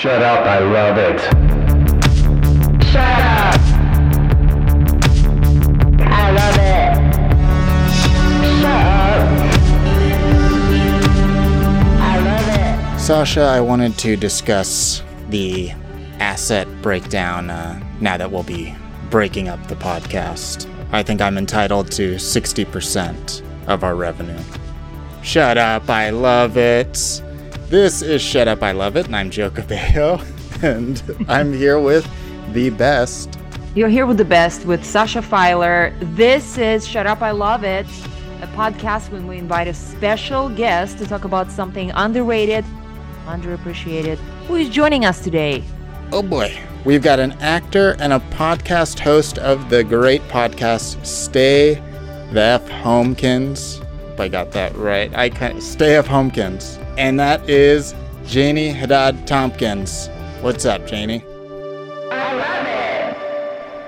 Shut up, I love it. Shut up! I love it. Shut up. I love it. Sasha, I wanted to discuss the asset breakdown uh, now that we'll be breaking up the podcast. I think I'm entitled to 60% of our revenue. Shut up, I love it. This is Shut Up, I Love It, and I'm Joe Cabello, and I'm here with the best. You're here with the best with Sasha Filer. This is Shut Up, I Love It, a podcast when we invite a special guest to talk about something underrated, underappreciated. Who is joining us today? Oh boy. We've got an actor and a podcast host of the great podcast Stay the F Homekins. If I got that right. I Stay F Homekins. And that is Janie Haddad Tompkins. What's up, Janie? I love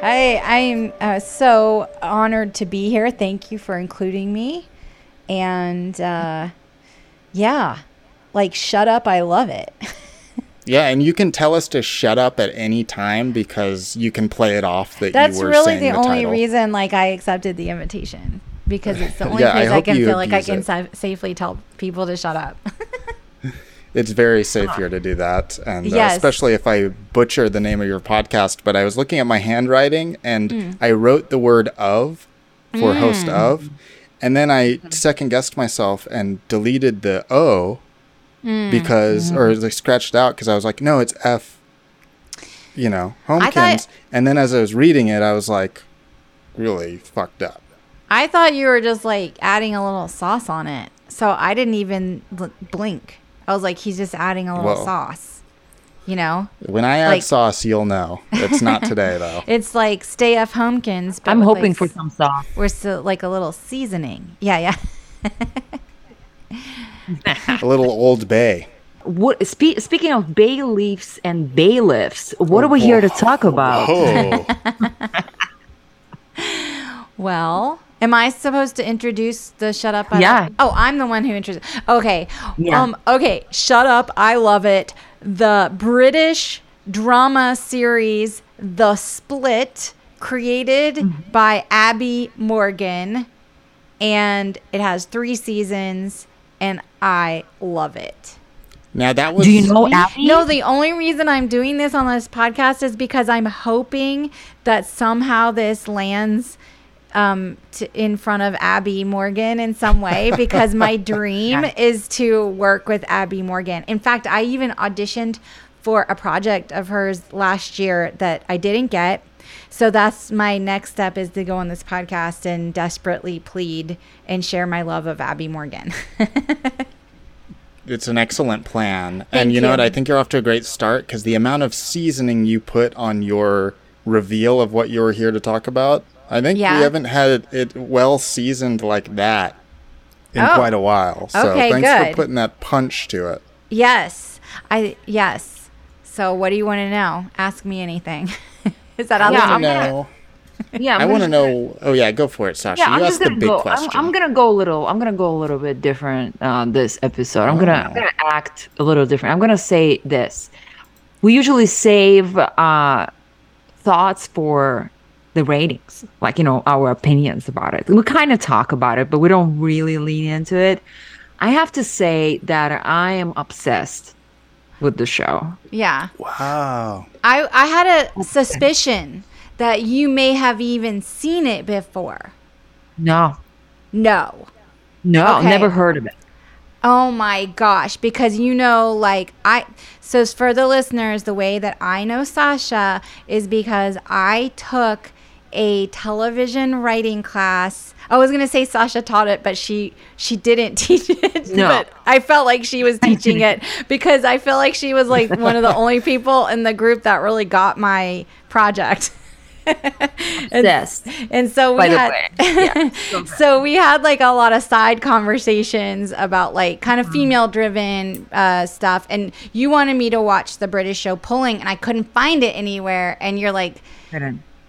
it. I am uh, so honored to be here. Thank you for including me. And uh, yeah, like shut up. I love it. Yeah, and you can tell us to shut up at any time because you can play it off that That's you were really saying the, the, only title. reason like I accepted the invitation because it's the only Yeah, place I, hope can feel like I can sa- safely tell people to shut up. It's very safe here to do that, and uh, especially if I butcher the name of your podcast. But I was looking at my handwriting, and Mm. I wrote the word "of" for host of, and then I second guessed myself and deleted the "o" Mm. because, Mm-hmm. or like scratched out because I was like, no, it's F. You know, Homekins. thought- and then as I was reading it, I was like, really fucked up. I thought you were just like adding a little sauce on it, so I didn't even bl- blink. I was like, he's just adding a little Whoa. sauce, you know. When I add Like- sauce, you'll know. It's not today though. It's like stay F Homekins. But I'm hoping like, for some sauce. We're still like a little seasoning. Yeah, yeah. A little Old Bay. What, spe- speaking of bay leaves and bailiffs, what are we here to talk about? Oh. Well, am I supposed to introduce the shut up? I Yeah. Love- Oh, I'm the one who introduced. Okay. Yeah. Um. Okay. Shut up. I love it. The British drama series The Split, created Mm-hmm. by Abi Morgan, and it has three seasons, and I love it. Now that was Do you know Abi? No, the only reason I'm doing this on this podcast is because I'm hoping that somehow this lands um, to, in front of Abi Morgan in some way because my dream is to work with Abi Morgan. In fact, I even auditioned for a project of hers last year that I didn't get. So that's my next step is to go on this podcast and desperately plead and share my love of Abi Morgan. It's an excellent plan. Thank and you, know what? I think you're off to a great start because the amount of seasoning you put on your reveal of what you're here to talk about, I think Yeah. we haven't had it well seasoned like that in Oh. quite a while. So Okay, thanks good. for putting that punch to it. Yes. I yes. So what do you want to know? Ask me anything. Is that all Yeah, the I'm gonna- No, Yeah, I I'm want to know. Oh yeah, go for it, Sasha. Yeah, you I'm asked just the gonna big go. I'm. I'm gonna go a little. I'm gonna go a little bit different uh, this episode. I'm gonna, I'm Oh. gonna act a little different. I'm gonna say this. We usually save uh, thoughts for the ratings, like you know our opinions about it. We kind of talk about it, but we don't really lean into it. I have to say that I am obsessed with the show. Yeah. wow. I I had a suspicion that you may have even seen it before. No, No. no, Okay. never heard of it. Oh my gosh, because you know, like I so for the listeners, the way that I know Sasha is because I took a television writing class. I was gonna say Sasha taught it, but she she didn't teach it. No. But I felt like she was teaching it because I feel like she was like one of the only people in the group that really got my project. and, Obsessed. and so we had. Yeah. So we had like a lot of side conversations about like kind of female driven uh, stuff and you wanted me to watch the british show pulling and i couldn't find it anywhere and you're like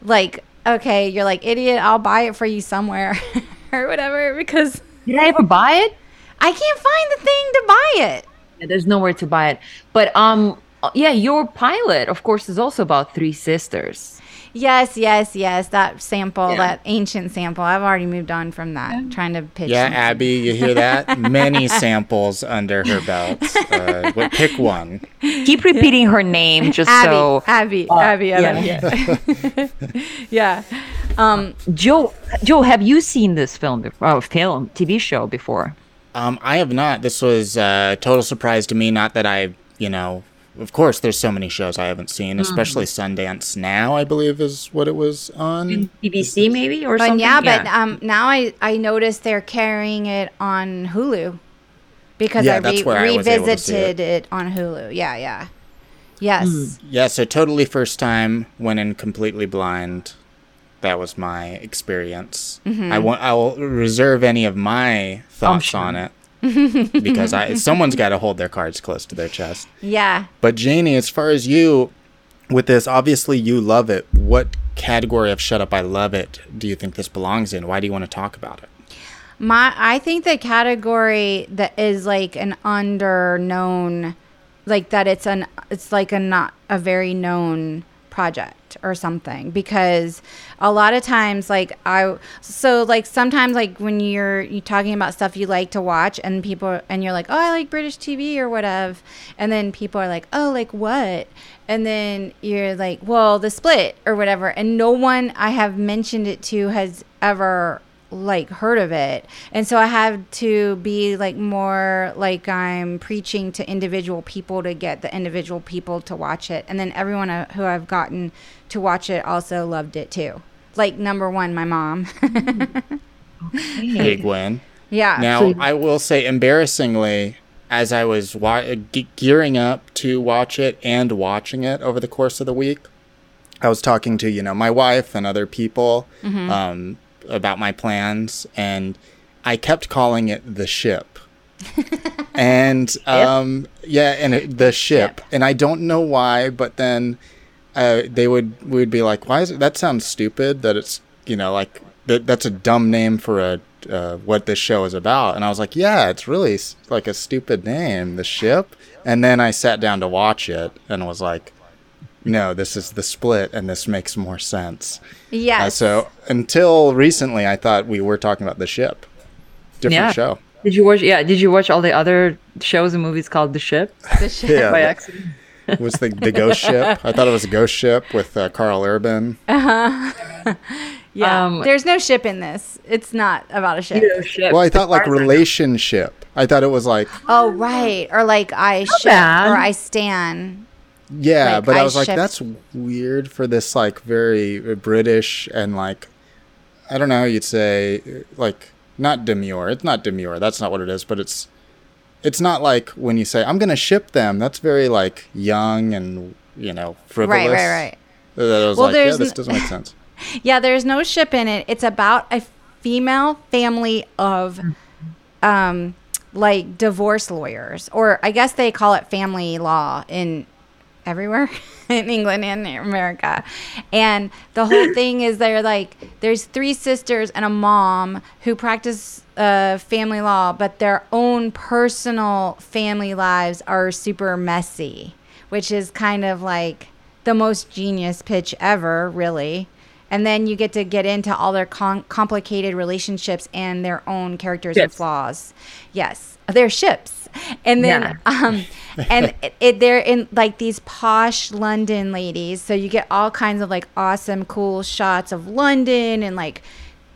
like okay you're like idiot i'll buy it for you somewhere or whatever because Did I ever buy it? i can't find the thing to buy it Yeah, there's nowhere to buy it. But um, yeah, your pilot, of course, is also about three sisters. Yes, yes, yes. That sample, Yeah. that ancient sample. I've already moved on from that. Trying to pitch. Yeah, something. Abi, you hear that? Many samples under her belt. Uh, but pick one. Keep repeating her name just Abi, so. Abi, Uh, Abi, Abi, yeah. yeah. Um, Joe, Joe, have you seen this film before? Oh, film, TV show before? Um, I have not. This was a total surprise to me. Not that I, you know, of course, there's so many shows I haven't seen, mm-hmm. especially Sundance Now, I believe is what it was on. BBC maybe or but something? yeah, but um, now I I noticed they're carrying it on Hulu because Yeah, I that's re- where I was able to see revisited it. on Hulu. Yeah, yeah. Yes. Hmm. Yeah, so totally first time, went in completely blind. That was my experience. Mm-hmm. I won't. I will reserve any of my thoughts sure. on it because I someone's got to hold their cards close to their chest. Yeah. But Janie, as far as you with this, obviously you love it. What category of "Shut Up, I Love It" do you think this belongs in? Why do you want to talk about it? My I think the category that is like an under known like that it's an it's like a not a very known project or something because a lot of times like I so like sometimes like when you're you talking about stuff you like to watch and people and you're like oh I like British TV or whatever and then people are like oh like what? And then you're like well the split or whatever and no one I have mentioned it to has ever like heard of it. And so i had to be like more like i'm preaching to individual people to get the individual people to watch it. And then everyone uh, who i've gotten to watch it also loved it too. Like number one my mom. Big win. yeah. Now, I will say, embarrassingly, as I was wa- ge- gearing up to watch it and watching it over the course of the week, I was talking to you know my wife and other people. Mm-hmm. um, about my plans, and I kept calling it the ship. and um, yeah, and it, the ship, and I don't know why, but then uh, they would we would be like, "Why is it? That sounds stupid. That it's you know like that that's a dumb name for a uh, what this show is about." And I was like, "Yeah, it's really like a stupid name, the ship." And then I sat down to watch it and was like, "No, this is the split, and this makes more sense." yes Uh, so until recently, I thought we were talking about the ship. Different Yeah. show. Did you watch? Yeah, did you watch all the other shows and movies called The Ship the Ship Yeah, by that accident? was the the ghost ship. I thought it was a ghost ship with uh, Karl Urban. Uh huh. yeah Um, there's no ship in this it's not about a ship Ship. Well, I thought like relationship. I thought it was like oh right or like i ship bad. or i stand yeah, Like, but I I was like that's weird for this like very British and like I don't know how you'd say like not demure. It's not demure. That's not what it is, but it's it's not like when you say I'm going to ship them. That's very like young and you know frivolous. right right right That I was Well, like, yeah, this n- doesn't make sense. Yeah, there's no ship in it. It's about a female family of um like divorce lawyers or I guess they call it family law in everywhere in England and America. And the whole thing is they're like there's three sisters and a mom who practice uh, family law, but their own personal family lives are super messy, which is kind of like the most genius pitch ever, really. And then you get to get into all their con- complicated relationships and their own characters and flaws. Yes, they're ships. And then, Yeah. um, and it, it, they're in like these posh London ladies. So you get all kinds of like awesome, cool shots of London and like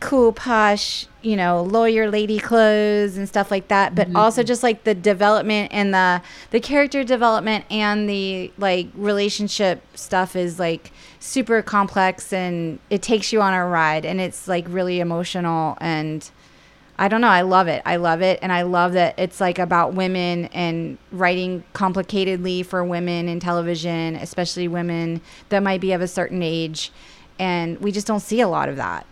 cool, posh, you know, lawyer lady clothes and stuff like that. But also just like the development and the the character development and the like relationship stuff is like super complex and it takes you on a ride and it's like really emotional and I don't know. I love it. I love it. And I love that it's like about women and writing complicatedly for women in television, especially women that might be of a certain age. And we just don't see a lot of that.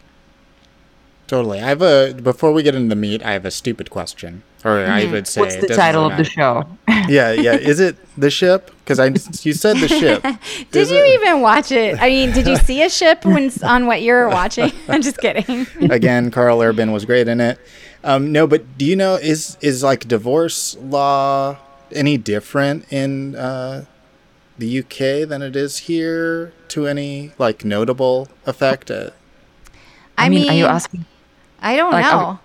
Totally. I have a before we get into the meat, I have a stupid question, or I would say What's the title really of the show? yeah, yeah. Is it the ship? Because I you said the ship. Did Is you it? even watch it? I mean, did you see a ship when on what you were watching? I'm just kidding. Again, Karl Urban was great in it. Um, no, but do you know is is like divorce law any different in uh, the UK than it is here to any like notable effect. Uh, I, I mean, are you mean, asking? I don't like, are know.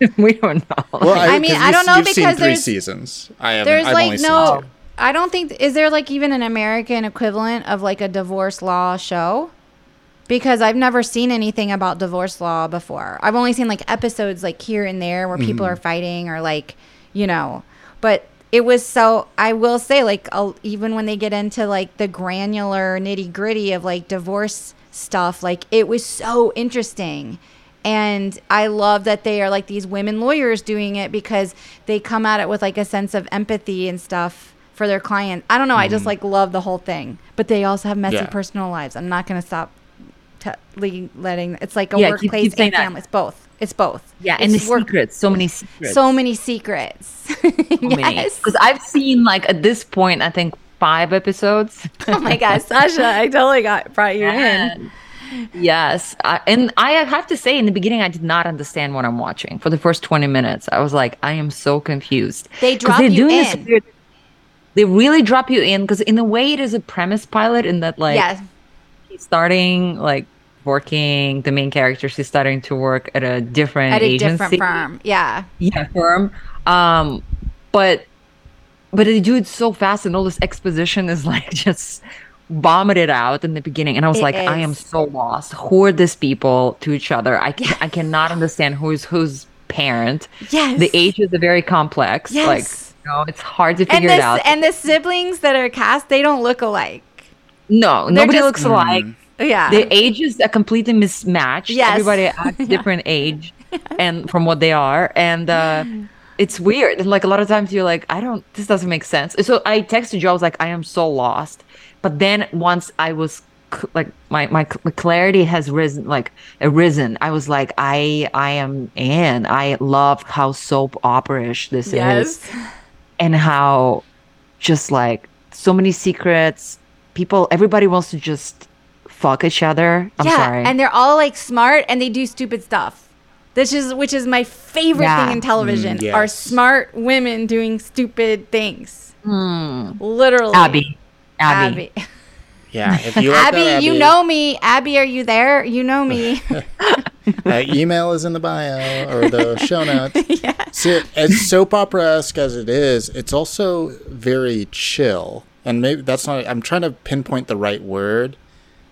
we don't know. well, I mean, I don't know you've seen because three there's- seasons. I haven't. There's I've like only no. I don't think is there like even an American equivalent of like a divorce law show? Because I've never seen anything about divorce law before. I've only seen like episodes like here and there where people mm-hmm. are fighting or like, you know, but it was so I will say like I'll, even when they get into like the granular nitty gritty of like divorce stuff, like it was so interesting. And I love that they are like these women lawyers doing it because they come at it with like a sense of empathy and stuff for their client. I don't know. I just mm-hmm. like love the whole thing. But they also have messy Yeah. personal lives. I'm not going to stop letting it's like a Yeah, workplace keep saying and that. family. It's both. It's both. Yeah, and the work- secrets, so many secrets. So many secrets. yes. Because I've seen like at this point, I think five episodes. Oh my gosh, Sasha, I totally got brought you in. Yes, I, and I have to say, in the beginning, I did not understand what I'm watching. For the first 20 minutes, I was like, I am so confused. They drop they're you doing this in. weird- they really drop you in because, in a way, it is a premise pilot in that, like, yeah. he's starting like working. The main character, she's starting to work at a different At a agency different firm. Yeah. yeah firm um but but they do it so fast and all this exposition is like just vomited out in the beginning and i was It like i am so lost who are these people to each other i can, i cannot understand who's whose parent Yes. the ages are very complex like Yes. you know it's hard to figure the, it out and the siblings that are cast, they don't look alike. no nobody just- looks alike Yeah. the ages are completely mismatched. Yes. Everybody acts different age and from what they are. And uh it's weird. And like a lot of times you're like, I don't this doesn't make sense. So I texted you, I was like, I am so lost. But then once I was like my my clarity has risen like arisen. I was like, I I am in. I love how soap opera-ish this is and how just like so many secrets people everybody wants to just fuck each other i'm yeah. sorry And they're all like smart and they do stupid stuff. This is which is my favorite Yeah. thing in television Mm, are smart women doing stupid things. Literally. Hmm. abby abby, Abi. Yeah, if you like Abi, that, you know me. Abi, are you there? You know me. uh, email is in the bio or the show notes. See, as soap opera esque as it is, it's also very chill. And maybe that's not, I'm trying to pinpoint the right word.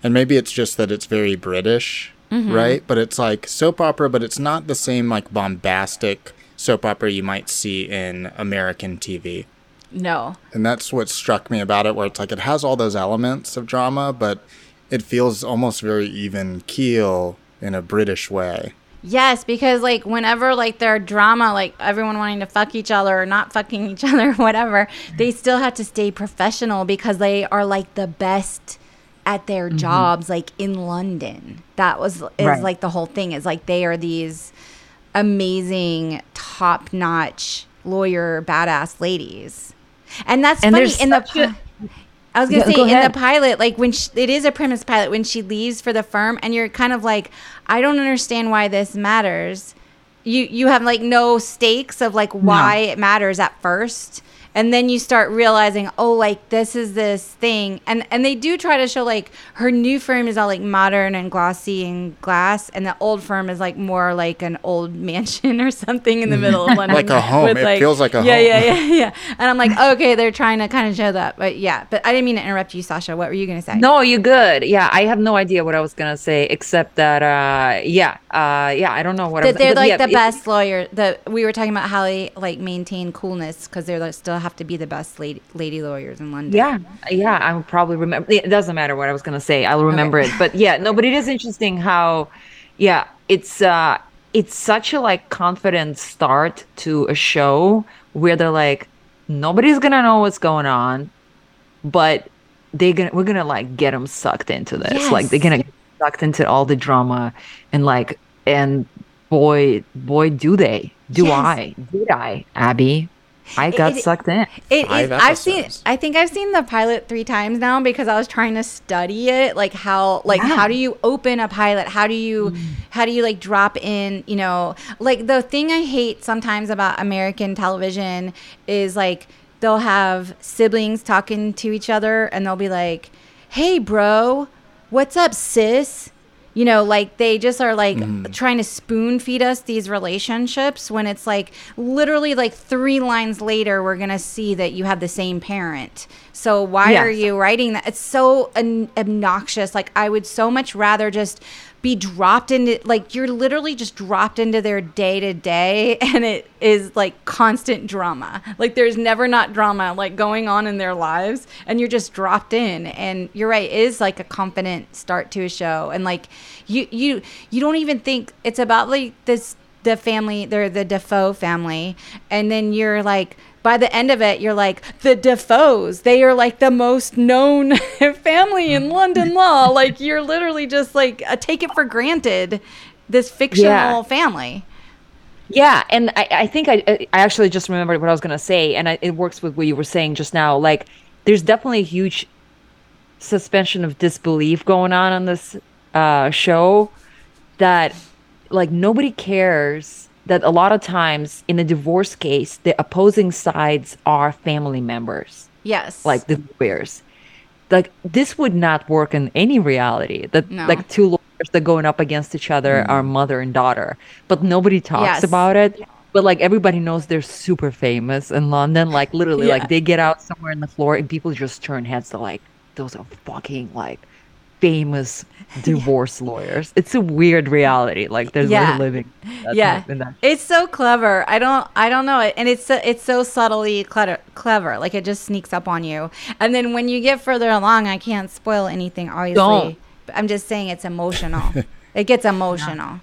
And maybe it's just that it's very British, right? But it's like soap opera, but it's not the same like bombastic soap opera you might see in American TV. No. And that's what struck me about it, where it's like it has all those elements of drama, but it feels almost very even keel in a British way. Yes, because like whenever like there are drama, like everyone wanting to fuck each other or not fucking each other, or whatever, they still have to stay professional because they are like the best at their mm-hmm. jobs, like in London. That was is Right. like the whole thing. Is like they are these amazing, top notch lawyer, badass ladies, and that's And funny in the. pi- I was gonna Yeah, say go in the pilot, like when she, it is a premise pilot, when she leaves for the firm, and you're kind of like, I don't understand why this matters. You you have like no stakes of like why it matters at first, and then you start realizing, oh, like this is this thing, and and they do try to show like her new firm is all like modern and glossy and glass, and the old firm is like more like an old mansion or something in the middle of London, Like a home. It feels like a yeah, home. Yeah, yeah, yeah. And I'm like, okay, they're trying to kind of show that, but yeah. But I didn't mean to interrupt you, Sasha. What were you gonna say? no you're good yeah i have no idea what i was gonna say except that uh yeah uh yeah i don't know what I that was, they're but like yeah, the best lawyer. The we were talking about how they like maintain coolness because they're like, still have to be the best lady, lady lawyers in London. Yeah, yeah, I will probably remember. It doesn't matter what I was gonna say. I'll remember it. But yeah, no, but it is interesting how, yeah, it's uh, it's such a like confident start to a show where they're like, nobody's gonna know what's going on, but they're gonna we're gonna like get them sucked into this. Like they're gonna get sucked into all the drama and like and boy, boy, do they? Do Yes. I? Did I, Abi? I got it- sucked in. It Five is. I've seen. I think I've seen the pilot three times now because I was trying to study it. Like how, like Yeah. how do you open a pilot? How do you, how do you like drop in? You know, like the thing I hate sometimes about American television is like they'll have siblings talking to each other and they'll be like, "Hey, bro, what's up, sis?" You know, like they just are like mm. trying to spoon feed us these relationships when it's like literally like three lines later, we're going to see that you have the same parent. So why are you writing that? It's so an- obnoxious. Like, I would so much rather just be dropped into, like, you're literally just dropped into their day to day and it is like constant drama. Like, there's never not drama like going on in their lives and you're just dropped in. And you're right, it is like a confident start to a show. And like, you, you, you don't even think it's about like this, the family, they're the Defoe family. And then you're like, by the end of it, you're like, the Defoes, they are like the most known family in London law. Like, you're literally just like, uh, take it for granted, this fictional Yeah. family. Yeah, and I, I think I I actually just remembered what I was gonna say, and I, it works with what you were saying just now. Like, there's definitely a huge suspension of disbelief going on on this uh, show that like nobody cares that a lot of times in a divorce case the opposing sides are family members Yes. like the lawyers like this would not work in any reality that No. like two lawyers that going up against each other mm. are mother and daughter but nobody talks Yes. about it but like everybody knows they're super famous in london like literally Yeah. like they get out somewhere in the floor and people just turn heads to like those are fucking like famous divorce lawyers. It's a weird reality. Like there's Yeah. we're living that- yeah in that it's so clever. I don't i don't know. It and it's so, it's so subtly clever clever. Like it just sneaks up on you. And then when you get further along i can't spoil anything obviously. Don't. but i'm just saying it's emotional. It gets emotional.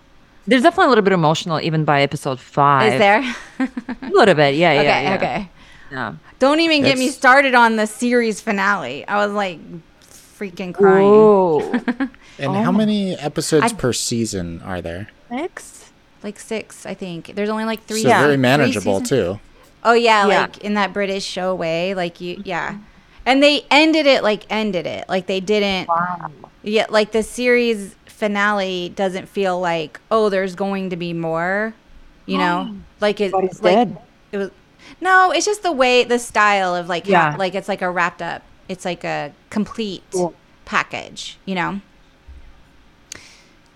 There's definitely a little bit emotional even by episode five. Is there? A little bit. Yeah yeah okay yeah. okay. Yeah. don't even get me started on the series finale. I was like freaking crying Whoa. And how oh. many episodes I- per season are there? Six? like six i think there's only like three So Yeah. very manageable too. Oh yeah, Yeah. like in that British show way, like you, yeah. And they ended it like ended it, like they didn't. Wow. Yeah, like the series finale doesn't feel like oh, there's going to be more. You know, like it. It's like, dead. It was. No, it's just the way, the style of like, Yeah. ha- like it's like a wrapped up. It's like a complete Cool. package. You know.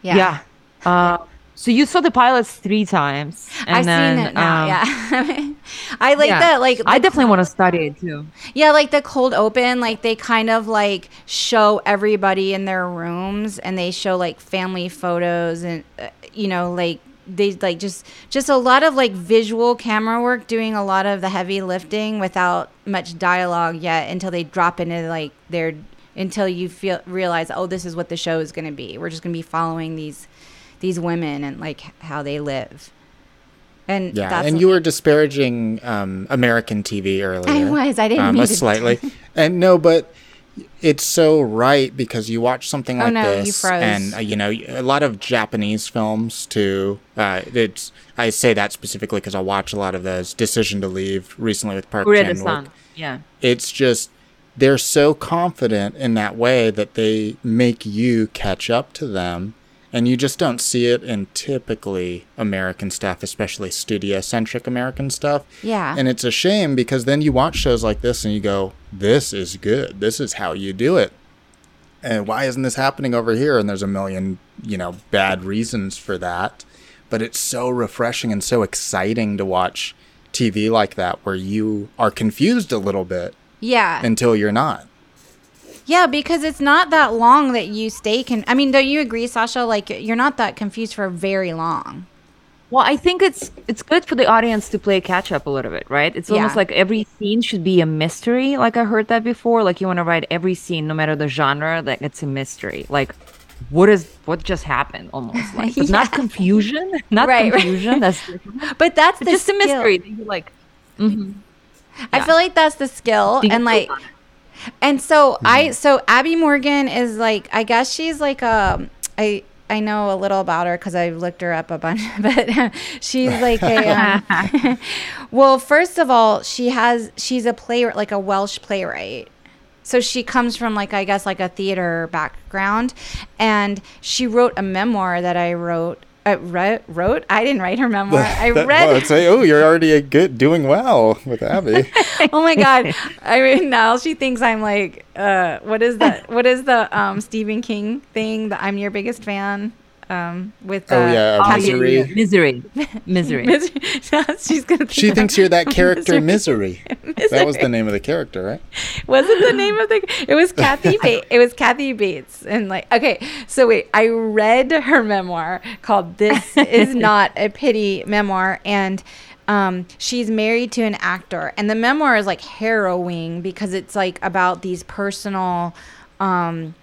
Yeah. Yeah. Uh, so you saw the pilots three times. And I've then, seen it now. um, yeah. I like yeah. that. Like I definitely want to study it too. Yeah, like the cold open, like they kind of like show everybody in their rooms and they show like family photos and uh, you know like they like just just a lot of like visual camera work doing a lot of the heavy lifting without much dialogue yet until they drop into like their until you feel realize oh this is what the show is going to be. We're just going to be following these these women and like how they live. And Yeah, that's and you were disparaging um, American TV earlier. I was. I didn't um, mean to- slightly. and no, but it's so right because you watch something Oh, like no, you this, froze. and uh, you know a lot of Japanese films too. Uh, it's I say that specifically because I watch a lot of those. Decision to Leave recently with Park Korea the Chan-wook. Sun. Yeah. It's just they're so confident in that way that they make you catch up to them. And you just don't see it in typically American stuff, especially studio centric American stuff. Yeah. And it's a shame because then you watch shows like this and you go, this is good. This is how you do it. And why isn't this happening over here? And there's a million, you know, bad reasons for that. But it's so refreshing and so exciting to watch TV like that where you are confused a little bit yeah. until you're not. Yeah, because it's not that long that you stay con I mean, don't you agree, Sasha? Like you're not that confused for very long. Well, I think it's it's good for the audience to play catch up a little bit, right? It's almost like every scene should be a mystery. Like I heard that before. Like you want to write every scene, no matter the genre, that it's a mystery. Like what is what just happened? Almost like it's not confusion, not Right, right. confusion. That's different. But that's It's the just a skill. mystery. that you mm-hmm. Like I feel like that's the skill you and like and so I so Abi Morgan is like I guess she's like um I I know a little about her because I've looked her up a bunch, but she's like a. Um, well, first of all, she has she's a playwright, like a Welsh playwright. So she comes from like I guess like a theater background, and she wrote a memoir that I wrote I wrote. I didn't write her memoir. I read. well, I'd say, oh, you're already a good, doing well with Abi. oh my god! I mean, now she thinks I'm like, uh, what is that? What is the um Stephen King thing? That I'm your biggest fan. Um, with Oh, uh, yeah, Oh, Kathy- Misery. Misery. Misery. Misery. She's gonna. Think She thinks you're that character, Misery. Misery. That was the name of the character, right? wasn't the name of the it was kathy bates it was kathy bates and like okay so wait i read her memoir called this is not a pity memoir and um, she's married to an actor and the memoir is like harrowing because it's like about these personal um,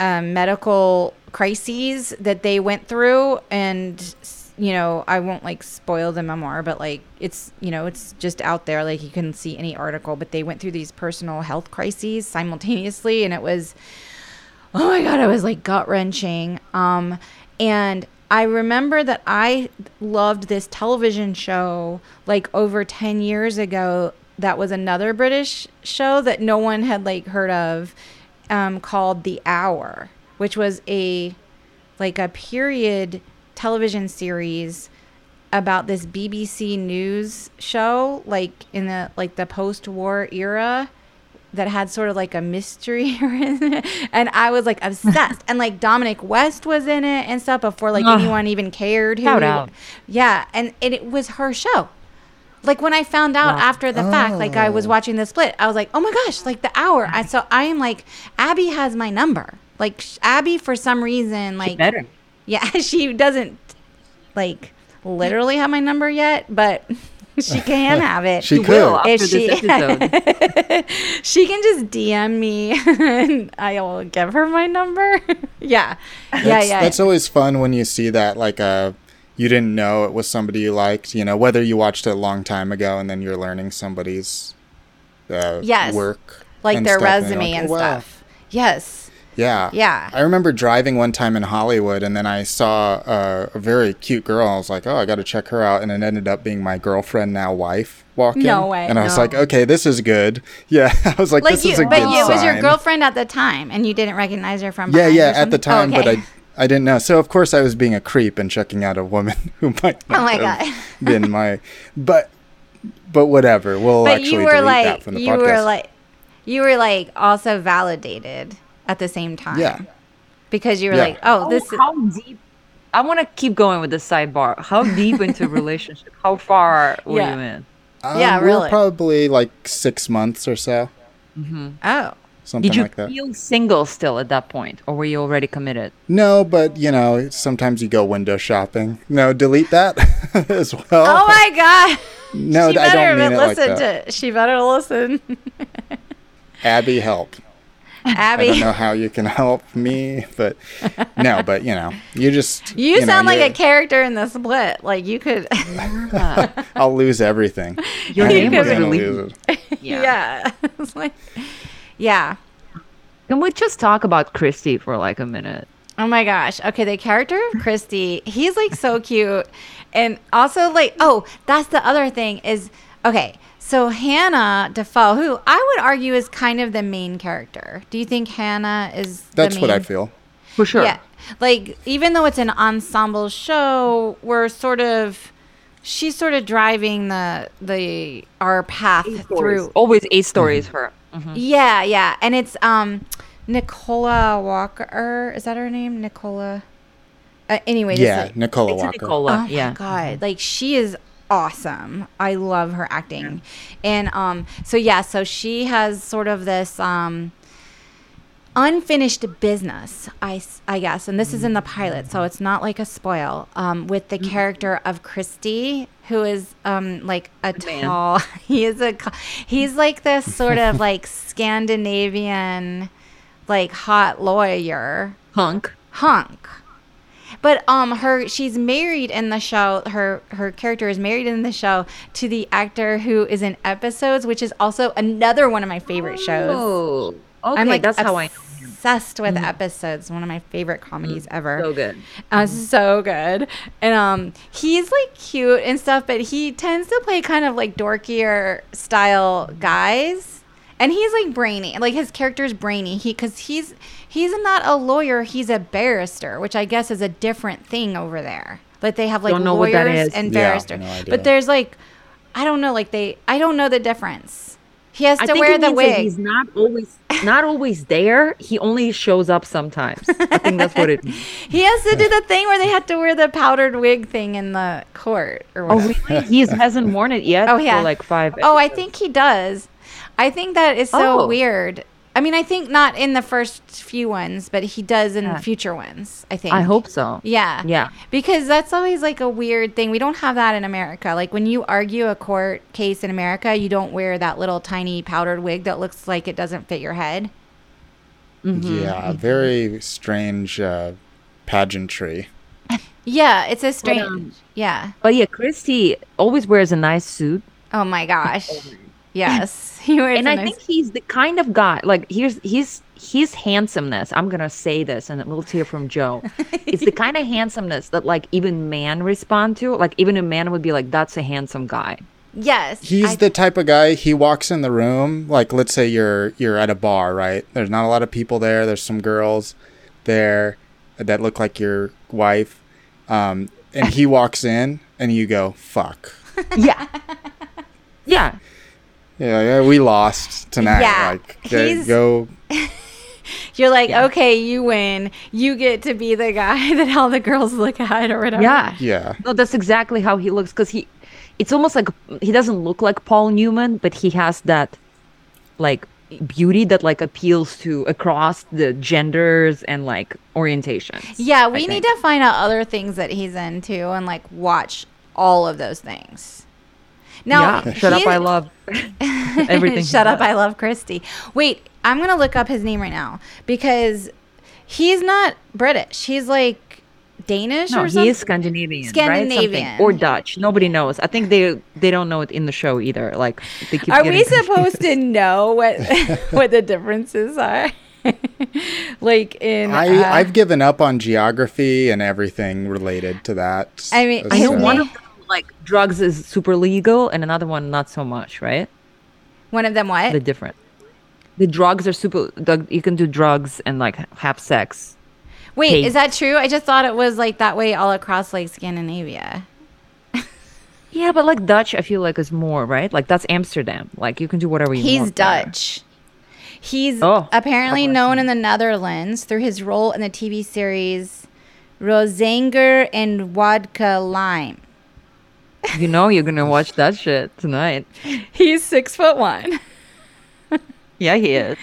um, medical crises that they went through and you know i won't like spoil the memoir but like it's you know it's just out there. Like you can see any article but they went through these personal health crises simultaneously and it was oh my god it was like gut wrenching um and i remember that i loved this television show like over 10 years ago. That was another british show that no one had like heard of um, called the hour which was a like a period television series about this BBC news show like in the like the post-war era that had sort of like a mystery and I was like obsessed and like Dominic West was in it and stuff before like Ugh. anyone even cared who out. yeah and, and it was her show like when I found out Wow. after the fact, like I was Oh. watching the split, I was like, oh my gosh, like the hour. I, so I am like, Abi has my number. Like Abi, for some reason, like Better. yeah, she doesn't like literally have my number yet, but she can have it. She You could. will after If this she- episode. she can just DM me and I will give her my number. yeah. Yeah, That's, yeah. That's always fun when you see that, like, uh, you didn't know it was somebody you liked, you know, whether you watched it a long time ago and then you're learning somebody's uh, Yes. work. like their stuff, and resume like, and "Oh, wow." stuff. Yes. Yeah. Yeah. I remember driving one time in Hollywood and then I saw uh, a very cute girl. I was like, oh, I got to check her out. And it ended up being my girlfriend, now wife, walking. No way, And I was like, okay, this is good. Yeah. I was like, Like this you, is a but good you, it was your girlfriend at the time and you didn't recognize her from Yeah, yeah, at the time, but Okay. I I didn't know. So of course I was being a creep and checking out a woman who might not Oh my have God. been my but but whatever. We'll but actually you were delete like that from the you podcast. were like you were like also validated at the same time. Yeah. Because you were Yeah. like, oh, How- this is how deep? I want to keep going with the sidebar. How deep into a relationship? How far were Yeah. you in? Um, yeah, we were really. probably like six months or so, oh. something Did you like that. feel single still at that point, or were you already committed? No, but you know, sometimes you go window shopping. No, delete that as well. Oh my god. no, she I better don't mean it like listen that. to she better listen. Abi, help. I don't know how you can help me, but no, but you know, you just You, know, sound like a character in the split. Like you could I'll lose everything. Your I name am was gonna really- lose it. Yeah. It's like Yeah. Can we just talk about Christy for like a minute? Oh my gosh. Okay, the character of Christy, he's like so cute. And also like, oh, that's the other thing is okay. So Hannah Defoe, who I would argue is kind of the main character. Do you think Hannah is the That's what I feel. For sure. Yeah. Like even though it's an ensemble show, we're sort of she's sort of driving the the our path Eight stories. through Always eight stories her. Yeah, yeah. And it's um Nicola Walker. Is that her name? Nicola. Uh, anyway, Yeah, Like, Nicola It's Walker. Nicola. oh yeah. my god, like she is awesome. I love her acting. And um so yeah, so she has sort of this um unfinished business, I, I guess, and this is in the pilot, so it's not like a spoil. Um, with the character of Christy, who is um like a man. tall, he is a he's like this sort of like Scandinavian, like hot lawyer Hunk. hunk. But um her she's married in the show her her character is married in the show to the actor who is in episodes which is also another one of my favorite shows. Oh. Okay, I'm like that's how I obsessed with episodes. One of my favorite comedies ever. So good. Uh, so good. And um he's like cute and stuff, but he tends to play kind of like dorkier style guys. And he's like brainy. Like his character's brainy. He cuz he's he's not a lawyer, he's a barrister, which I guess is a different thing over there. but they have like Don't know what that lawyers is. and Yeah, barristers. no but there's like, I don't know, like they, I don't know the difference. He has I to think wear it the means that wig. he's not always not always there. He only shows up sometimes. I think that's what it means. He has to do the thing where they have to wear the powdered wig thing in the court or Oh, really? He hasn't worn it yet. Oh, yeah. For like five. Oh, I think he does. I think that is so Oh. weird. I mean, I think not in the first few ones, but he does in Yeah. future ones. I think. I hope so. Yeah. Yeah. Because that's always like a weird thing. We don't have that in America. Like when you argue a court case in America, you don't wear that little tiny powdered wig that looks like it doesn't fit your head. Mm-hmm. Yeah, very strange uh, pageantry. Yeah, it's a strange. um, yeah. But yeah, Christy always wears a nice suit. Oh my gosh. Yes. He wears and a I nice- think he's the kind of guy like here's he's his handsomeness. I'm gonna say this, and we'll hear from Joe. it's the kind of handsomeness that like even man respond to. Like even a man would be like, "That's a handsome guy." yes. He's I- the type of guy. He walks in the room, like let's say you're you're at a bar, right? There's not a lot of people there. There's some girls there that look like your wife, um, and he walks in, and you go, "Fuck." Yeah. yeah. Yeah, yeah, we lost tonight. Yeah, like, there- he's- go. You're like, okay, you win. You get to be the guy that all the girls look at or whatever. Yeah. Yeah, No, that's exactly how he looks because he, it's almost like he doesn't look like Paul Newman, but he has that, like, beauty that like appeals to across the genders and like orientations. Yeah, we need to find out other things that he's into and like watch all of those things. Now, yeah. Shut up! I love everything. Shut up! I love Christy. Wait, I'm gonna look up his name right now because he's not British. He's like Danish No, or he something. is Scandinavian, Scandinavian. right? Or Dutch. Nobody knows. I think they they don't know it in the show either. Like, they keep Are we getting confused. supposed to know what what the differences are? like in I uh, I've given up on geography and everything related to that. I mean, I know his one name- of them like drugs is super legal, and another one not so much, right? one of them what? The different. The drugs are super. You can do drugs and like have sex. Wait, is that true? I just thought it was like that way all across like Scandinavia. Yeah, but like Dutch, I feel like is more right. Like that's Amsterdam. Like you can do whatever you He's want. He's Dutch. He's Oh, apparently known in the Netherlands through his role in the TV series Rozengeur and Wodka Lime. You know you're gonna watch that shit tonight. He's six foot one. Yeah, he is.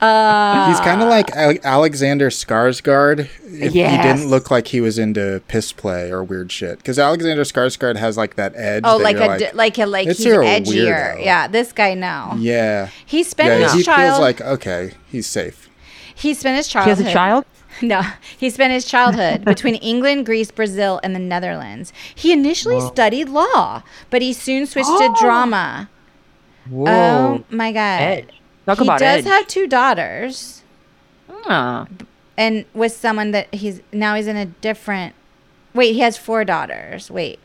Uh, He's kind of like Alexander Skarsgård. If he didn't look like he was into piss play or weird shit. Because Alexander Skarsgård has like that edge. oh, that like you're a di- like a like "This he's edgier. weirdo." Yeah, this guy no. yeah, He spent yeah. his He child. feels like okay, he's safe. he spent his He childhood. has a child. No, he spent his childhood between England, Greece, Brazil, and the Netherlands. He initially studied law, but he soon switched to Oh. drama. Whoa. Oh my god! Edge. Talk he does edge. have two daughters, Ah. and with someone that he's now he's in a different. Wait, he has four daughters. Wait,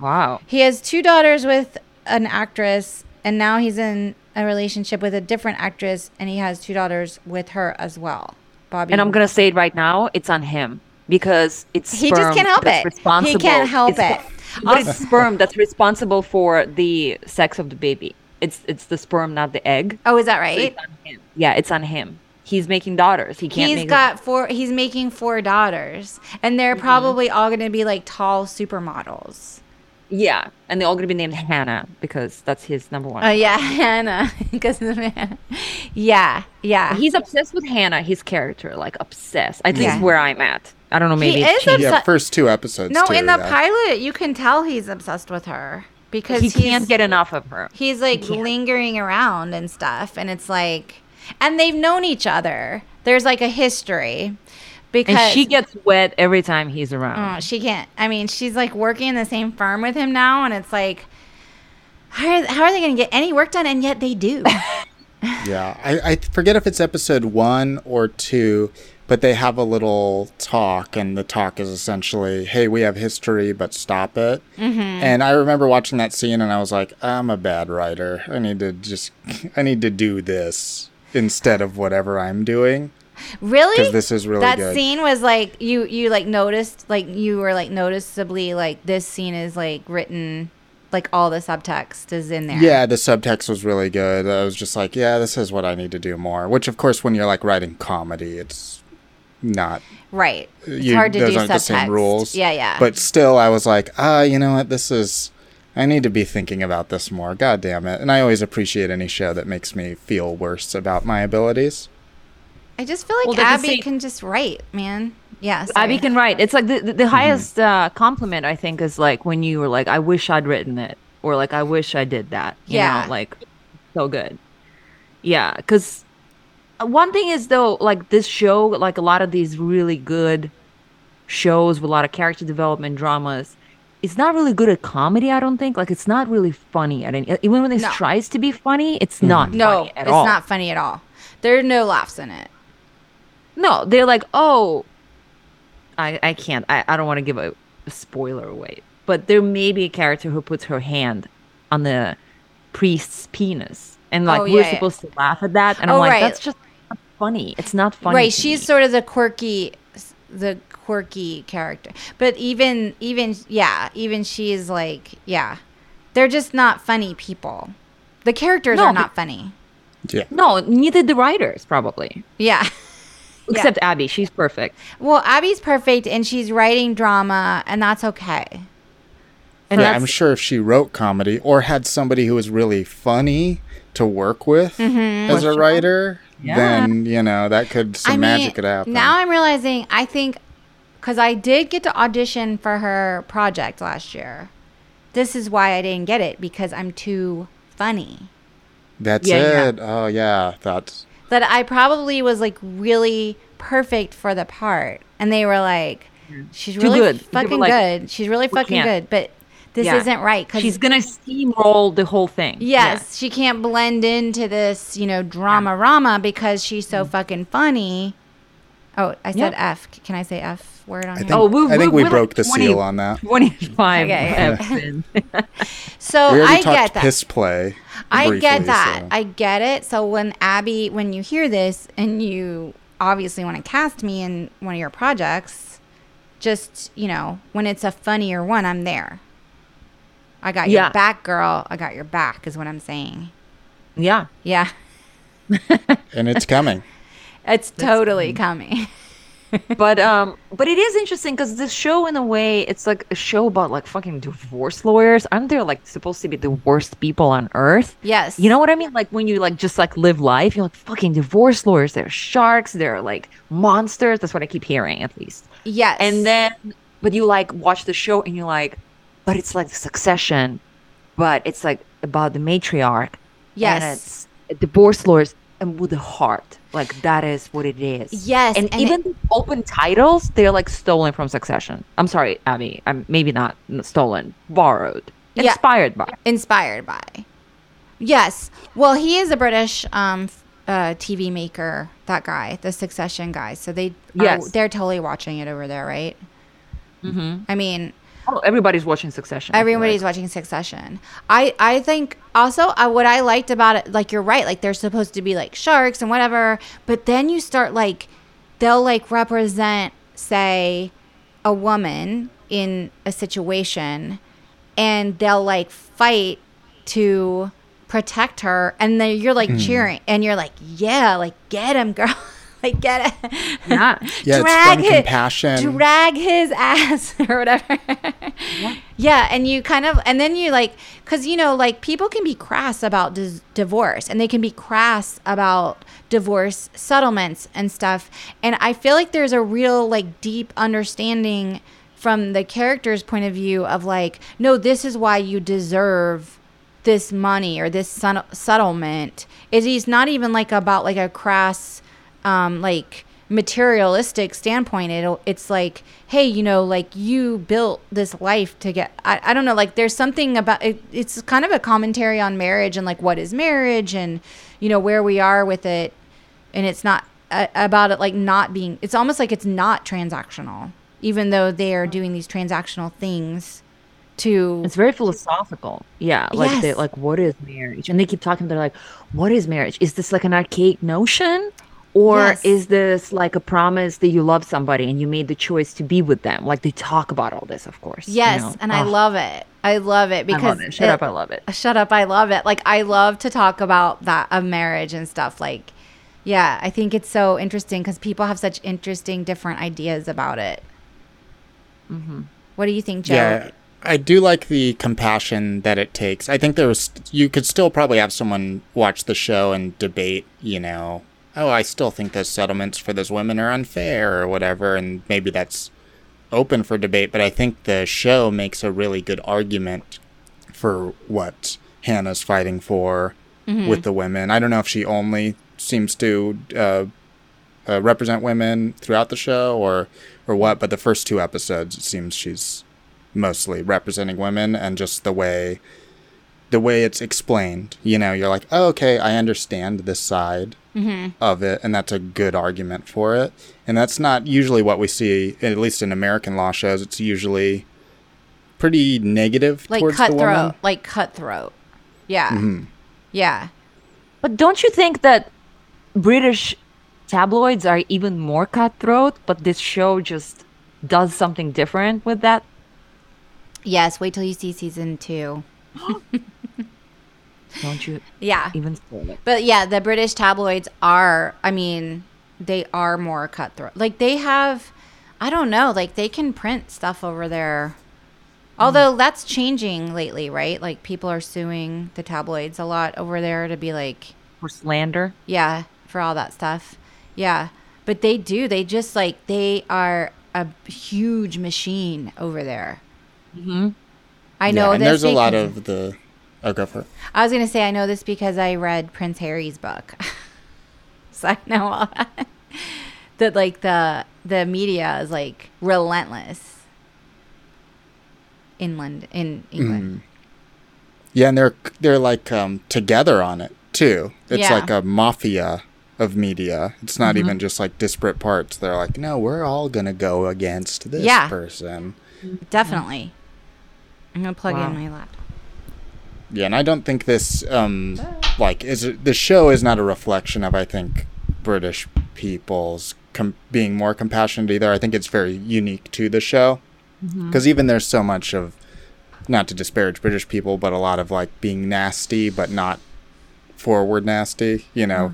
Wow. he has two daughters with an actress, and now he's in a relationship with a different actress, and he has two daughters with her as well. Bobby. And I'm gonna say it right now. It's on him because it's He just can't help it. He can't help it's- it. But it's sperm that's responsible for the sex of the baby. It's it's the sperm, not the egg. Oh, is that So right? it's on him. Yeah, it's on him. He's making daughters. He can't. He's make got four. He's making four daughters, and they're mm-hmm. probably all going to be like tall supermodels. Yeah, and they're all gonna be named Hannah because that's his number one. Oh yeah, Hannah, because of the man. Yeah, yeah. He's obsessed with Hannah, his character, like obsessed. I think Yeah. is where I'm at. I don't know. Maybe He is changed. Yeah, first two episodes. no, too, in the yeah. pilot, you can tell he's obsessed with her because he can't get enough of her. He's like can't. lingering around and stuff, and it's like, and they've known each other. There's like a history because And she gets wet every time he's around. Oh, she can't. I mean, she's like working in the same firm with him now, and it's like, how are, how are they going to get any work done? And yet they do. Yeah, I, I forget if it's episode one or two, but they have a little talk, and the talk is essentially, "Hey, we have history, but stop it." Mm-hmm. And I remember watching that scene, and I was like, "I'm a bad writer. I need to just, I need to do this instead of whatever I'm doing." Really? because this is really that good. scene was like you you like noticed like you were like noticeably like this scene is like written like all the subtext is in there. Yeah, the subtext was really good. I was just like, yeah, this is what I need to do more. Which, of course, when you're like writing comedy, it's not. Right. It's you- hard to those do aren't the same subtext. rules. Yeah, yeah. But still, I was like, ah, you know what? This is. I need to be thinking about this more. God damn it! And I always appreciate any show that makes me feel worse about my abilities. I just feel like Well, Abi say- can just write, man. Yeah. Abi can write. It's like the, the, the hmm. highest uh, compliment I think is like when you were like, "I wish I'd written it," or like, "I wish I did that." You Yeah. know, like so good. Yeah, because uh, one thing is though, like this show, like a lot of these really good shows with a lot of character development dramas, it's not really good at comedy. I don't think. Like it's not really funny at any. Even when it No. tries to be funny, it's hmm. not No, funny at it's all. not funny at all. There are no laughs in it. No, they're like, oh, I I can't. I, I don't want to give a, a spoiler away, but there may be a character who puts her hand on the priest's penis, and like Oh, we're yeah, yeah. supposed to laugh at that, and I'm Oh, like, right. that's just not funny. It's not funny. right. She's me. sort of the quirky, the quirky character. But even, even, yeah, even she's like, yeah, they're just not funny people. The characters No, are but- not funny. Yeah. no, neither the writers probably, Yeah. Except Abi. She's perfect. Well, Abi's perfect and she's writing drama, and that's okay. And yeah, that's, I'm sure if she wrote comedy or had somebody who was really funny to work with Mm-hmm. as a writer, Yeah. then you know that could some magic could happen. Now I'm realizing I think because I did get to audition for her project last year. This is why I didn't get it because I'm too funny. That's Yeah, yeah. it. Oh yeah, that's That I probably was like really perfect for the part, and they were like, "She's really good. Fucking like, good. She's really fucking good." But this Yeah. isn't right because she's gonna steamroll the whole thing. Yes, she can't blend into this, you know, drama rama because she's so fucking funny. Oh, I said Mm. Yeah. F. Can I say F word on I here? think, Oh, we- I think we- we broke like the 20 seal on that. Twenty-five. Okay. F's so we I get that. piss play. I briefly, get that. so- I get it. So when Abi, when you hear this and you obviously want to cast me in one of your projects, just, you know, when it's a funnier one, I'm there. I got Yeah. your back, girl. I got your back, is what I'm saying. Yeah. Yeah. and it's coming. It's totally coming. but um but it is interesting because this show in a way it's like a show about like fucking divorce lawyers. Aren't they like supposed to be the worst people on earth? Yes. you know what i mean? Like when you like just like live life you're like fucking divorce lawyers. They're sharks. They're like monsters. That's what i keep hearing at least. Yes. and then but you like watch the show and you're like but it's like succession but it's like about the matriarch. Yes. and it's divorce lawyers and with a heart like that is what it is Yes, and, and even the open titles they're like stolen from succession i'm sorry Abi i'm maybe not stolen borrowed Yeah. inspired by inspired by. Yes. Well, he is a British um, uh, TV maker. That guy, the Succession guy. So they, are- Yes. they're totally watching it over there, right? Mm-hmm. I mean, oh everybody's watching succession everybody's like. watching Succession. I I think also uh, what I liked about it, like you're right, like they're supposed to be like sharks and whatever, but then you start like they'll like represent say a woman in a situation and they'll like fight to protect her and then you're like cheering and you're like yeah like get him girl like get it yeah Yeah, it's drag fun his, compassion. drag his ass or whatever yeah. and you kind of and then you like because you know like people can be crass about dis- divorce and they can be crass about divorce settlements and stuff and i feel like there's a real like deep understanding from the character's point of view of like no this is why you deserve this money or this settlement is he's not even like about like a crass um like materialistic standpoint it it's like hey you know like you built this life to get I, I don't know like there's something about it it's kind of a commentary on marriage and like what is marriage and you know where we are with it and it's not uh, about it like not being it's almost like it's not transactional even though they are doing these transactional things to It's very philosophical. Yeah. Like they Yes. like what is marriage? And they keep talking, they're like, what is marriage? Is this like an archaic notion? Or Yes. is this like a promise that you love somebody and you made the choice to be with them? Like they talk about all this, of course. you Yes, know? and I Oh, love it. I love it because I love it. Shut up, I love it. Shut up, I love it. Like I love to talk about that of marriage and stuff. Like, yeah, I think it's so interesting because people have such interesting, different ideas about it. Mm-hmm. What do you think, Joe? Yeah, I do like the compassion that it takes. I think there was you could still probably have someone watch the show and debate, you know, oh, I still think those settlements for those women are unfair or whatever, and maybe that's open for debate. But I think the show makes a really good argument for what Hannah's fighting for with the women. I don't know if she only seems to uh, uh, represent women throughout the show or or what, but the first two episodes it seems she's mostly representing women and just the way the way it's explained. You know, you're like, oh, okay, I understand this side of it, and that's a good argument for it. And that's not usually what we see, at least in American law shows. It's usually pretty negative like towards the woman. cutthroat, like cutthroat. Yeah, Mm-hmm. yeah. But don't you think that British tabloids are even more cutthroat, but this show just does something different with that? Yes. Wait till you see season two. Don't you Yeah, even spoil it? But yeah, the British tabloids are, I mean, they are more cutthroat. Like they have, I don't know, like they can print stuff over there. Although that's changing lately, right? Like people are suing the tabloids a lot over there to be like, For slander? yeah, for all that stuff. Yeah. But they do. They just like, they are a huge machine over there. Mm-hmm. I know yeah, and there's a lot because- of the. Oh, go for it. I was gonna say I know this because I read Prince Harry's book, so I know all that. that like the the media is like relentless in London in England. Yeah, and they're they're like um, together on it too. It's Yeah. like a mafia of media. It's not even just like disparate parts. They're like, no, we're all gonna go against this Yeah. person. Definitely. I'm gonna plug Wow. in my laptop. Yeah, and I don't think this um like is the show is not a reflection of I think British people's com- being more compassionate either. I think it's very unique to the show because even there's so much of not to disparage British people, but a lot of like being nasty but not forward nasty. You know,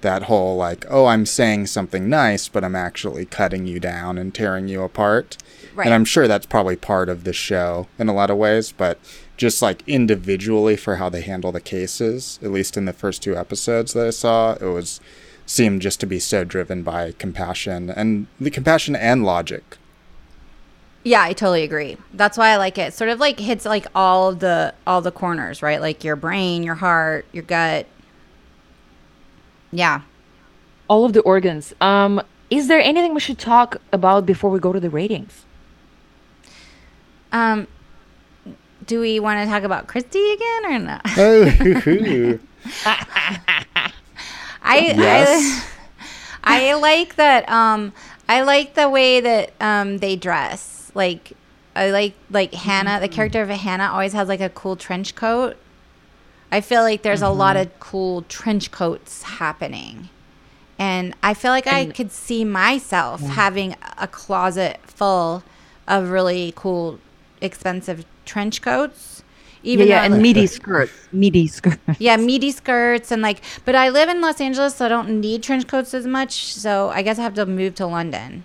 that whole like oh I'm saying something nice, but I'm actually cutting you down and tearing you apart. Right. And I'm sure that's probably part of the show in a lot of ways, but just like individually for how they handle the cases, at least in the first two episodes that I saw, it was seemed just to be so driven by compassion and the compassion and logic. Yeah, I totally agree. That's why I like it. Sort of like hits like all the all the corners, right? Like your brain, your heart, your gut. Yeah. All of the organs. Um, is there anything we should talk about before we go to the ratings? Um do we want to talk about Christie again or not? Oh, I Yes. I, I like that um I like the way that um they dress. Like I like like Hannah, the character of Hannah always has like a cool trench coat. I feel like there's a lot of cool trench coats happening. And I feel like I could see myself having a closet full of really cool expensive trench coats. Even yeah, yeah, and meaty skirts. Meaty skirts. yeah, meaty skirts and like. But I live in Los Angeles, so I don't need trench coats as much. So I guess I have to move to London.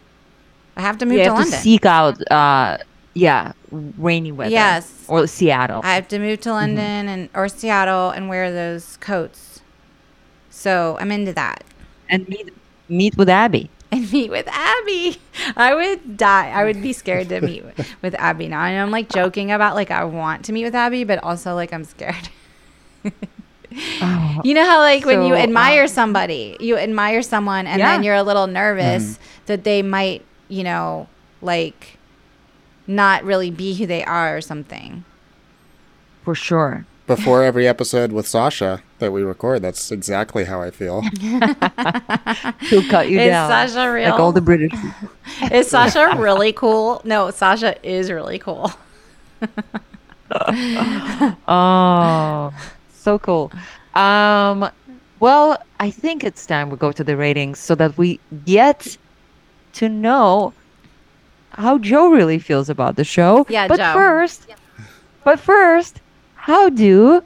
I have to move You to have to London. seek out, uh, yeah, rainy weather. Yes. Or Seattle. I have to move to London and or Seattle and wear those coats. So I'm into that. and meet, meet with Abi. And meet with Abi. I would die. I would be scared to meet with Abi now. And I'm like joking about like I want to meet with Abi, but also like I'm scared. Oh, You know how like when you admire um, somebody, you admire someone and Yeah. then you're a little nervous that they might, you know, like not really be who they are or something. for sure. Before every episode with Sasha that we record, that's exactly how I feel. He'll cut you Is down. Sasha real? Like all the British. Is Sasha really cool? No, Sasha is really cool. Oh, so cool. Um, Well, I think it's time we go to the ratings so that we get to know how Joe really feels about the show. Yeah, but Joe. first, but first, how do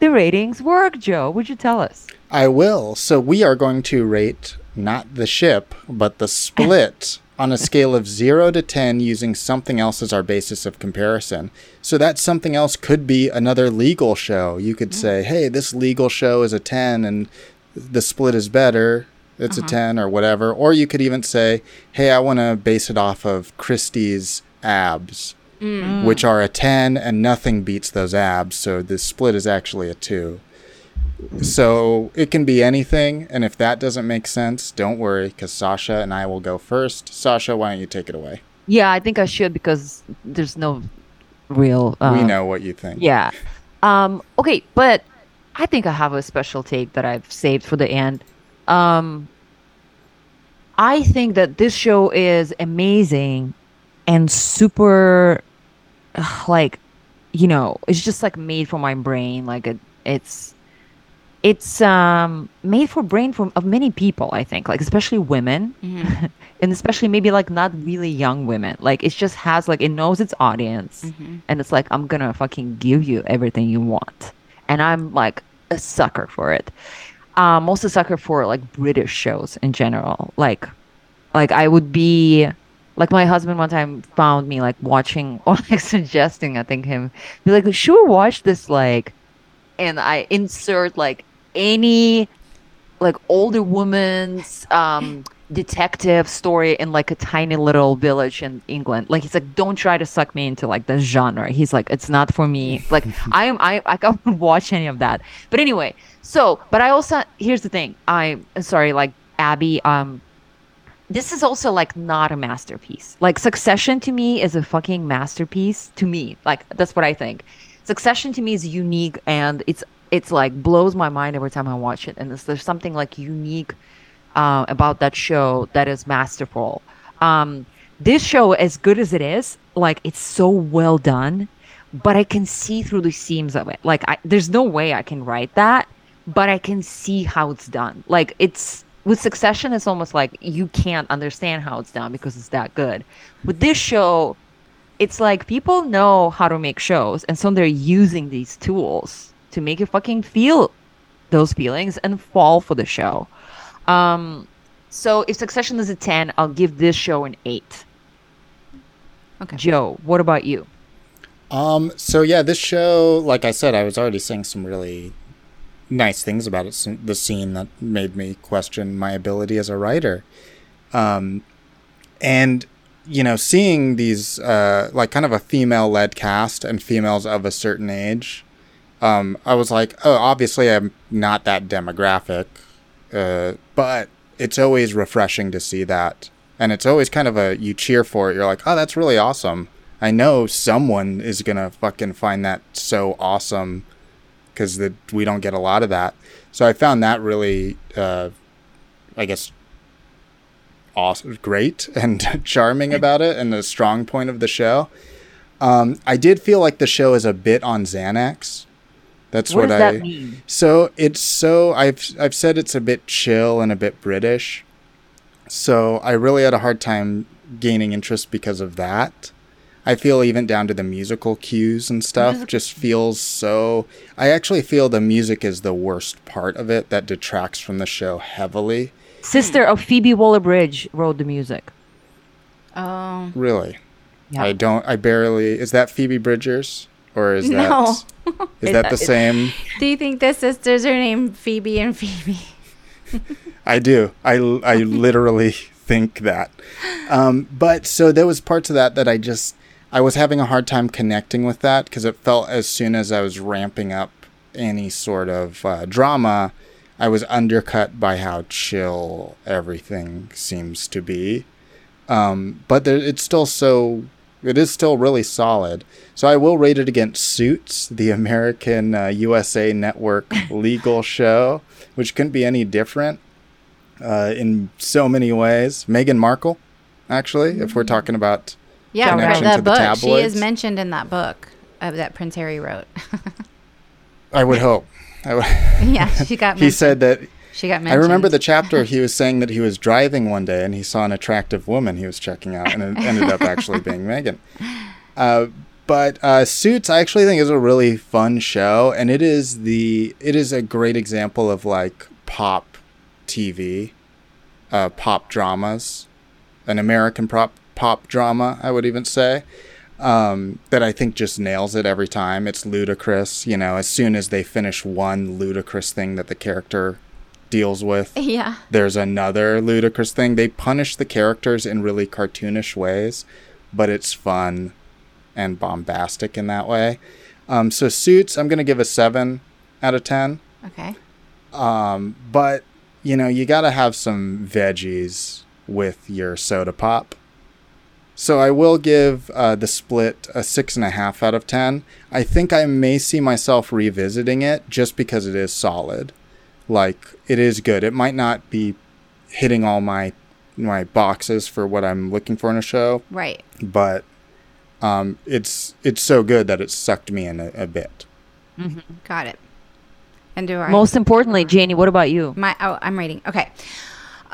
the ratings work, Joe? Would you tell us? I will. So we are going to rate not the ship, but the split on a scale of 0 to 10 using something else as our basis of comparison. So that something else could be another legal show. You could mm-hmm. say, hey, this legal show is a 10 and the split is better. It's a uh-huh. 10 or whatever. Or you could even say, hey, I want to base it off of Christie's abs, which are a 10 and nothing beats those abs. So the split is actually a 2. So it can be anything, and if that doesn't make sense, don't worry, because Sasha and I will go first. Sasha, why don't you take it away? Yeah, I think I should because there's no real. Uh, we know what you think. Yeah. Um, okay, but I think I have a special take that I've saved for the end. Um, I think that this show is amazing and super, like, you know, it's just like made for my brain. Like it, it's, it's um made for brain from of many people. I think, like especially women, and especially maybe like not really young women. Like it just has like it knows its audience, and it's like I'm gonna fucking give you everything you want, and I'm like a sucker for it. Um, also sucker for like British shows in general. Like, like I would be, like my husband one time found me like watching or like suggesting I think him be like, sure, watch this like, and I insert like any like older woman's um detective story in like a tiny little village in England. Like he's like, don't try to suck me into like the genre. He's like, it's not for me. Like I am I I can't watch any of that. But anyway, so but I also here's the thing. I sorry, like Abi, um this is also like not a masterpiece. Like Succession to me is a fucking masterpiece to me. Like that's what I think. Succession to me is unique and it's it's like blows my mind every time I watch it. And there's, something like unique uh, about that show that is masterful. Um, this show, as good as it is, like it's so well done, but I can see through the seams of it. Like I, there's no way I can write that, but I can see how it's done. Like it's with Succession, it's almost like you can't understand how it's done because it's that good. With this show, it's like people know how to make shows, and so they're using these tools to make you fucking feel those feelings and fall for the show. Um, so if Succession is a ten, I'll give this show an eight. Okay. Joe, what about you? Um. So yeah, this show, like I said, I was already saying some really nice things about it. The scene that made me question my ability as a writer. Um, and you know, seeing these uh, like kind of a female-led cast and females of a certain age, um, I was like, oh, obviously I'm not that demographic, uh, but it's always refreshing to see that, and it's always kind of a you cheer for it. You're like, oh, that's really awesome. I know someone is gonna fucking find that so awesome because we don't get a lot of that. So I found that really, uh, I guess, awesome, great and charming about it, and the strong point of the show. Um, I did feel like the show is a bit on Xanax. That's What what, does I. that mean? So it's so I've I've said it's a bit chill and a bit British. So I really had a hard time gaining interest because of that. I feel even down to the musical cues and stuff just feels so I actually feel the music is the worst part of it that detracts from the show heavily. Sister of Phoebe Waller-Bridge wrote the music. Oh. Really. Yeah. I don't I barely is that Phoebe Bridgers or is No. that is that the same? Do you think the sisters are named Phoebe and Phoebe? I do. I, I literally think that. Um, but so there was parts of that that I just I was having a hard time connecting with that because it felt as soon as I was ramping up any sort of uh, drama, I was undercut by how chill everything seems to be. Um, but there, it's still so. It is still really solid. So I will rate it against Suits, the American uh, USA Network legal show, which couldn't be any different uh, in so many ways. Meghan Markle, actually, if we're talking about Yeah, Connection right. to The the book. She is mentioned in that book uh, that Prince Harry wrote. I would hope. I w- Yeah, she got. he mentioned. said that she got mentioned. I remember the chapter he was saying that he was driving one day and he saw an attractive woman he was checking out and it ended up actually being Meghan. Uh, but uh, Suits, I actually think is a really fun show, and it is the it is a great example of like pop TV, uh, pop dramas, an American pop pop drama, I would even say. Um, that I think just nails it every time. It's ludicrous, you know. As soon as they finish one ludicrous thing that the character deals with, Yeah. there's another ludicrous thing. They punish the characters in really cartoonish ways, but it's fun and bombastic in that way. Um, so Suits, I'm gonna give a seven out of ten. Okay. Um, but you know, you gotta have some veggies with your soda pop. So I will give uh, the split a six and a half out of ten. I think I may see myself revisiting it just because it is solid. Like it is good. It might not be hitting all my my boxes for what I'm looking for in a show, Right. but um, it's it's so good that it sucked me in a, a bit. Got it. And do I? Most importantly, Janie, what about you? My oh, I'm reading. Okay.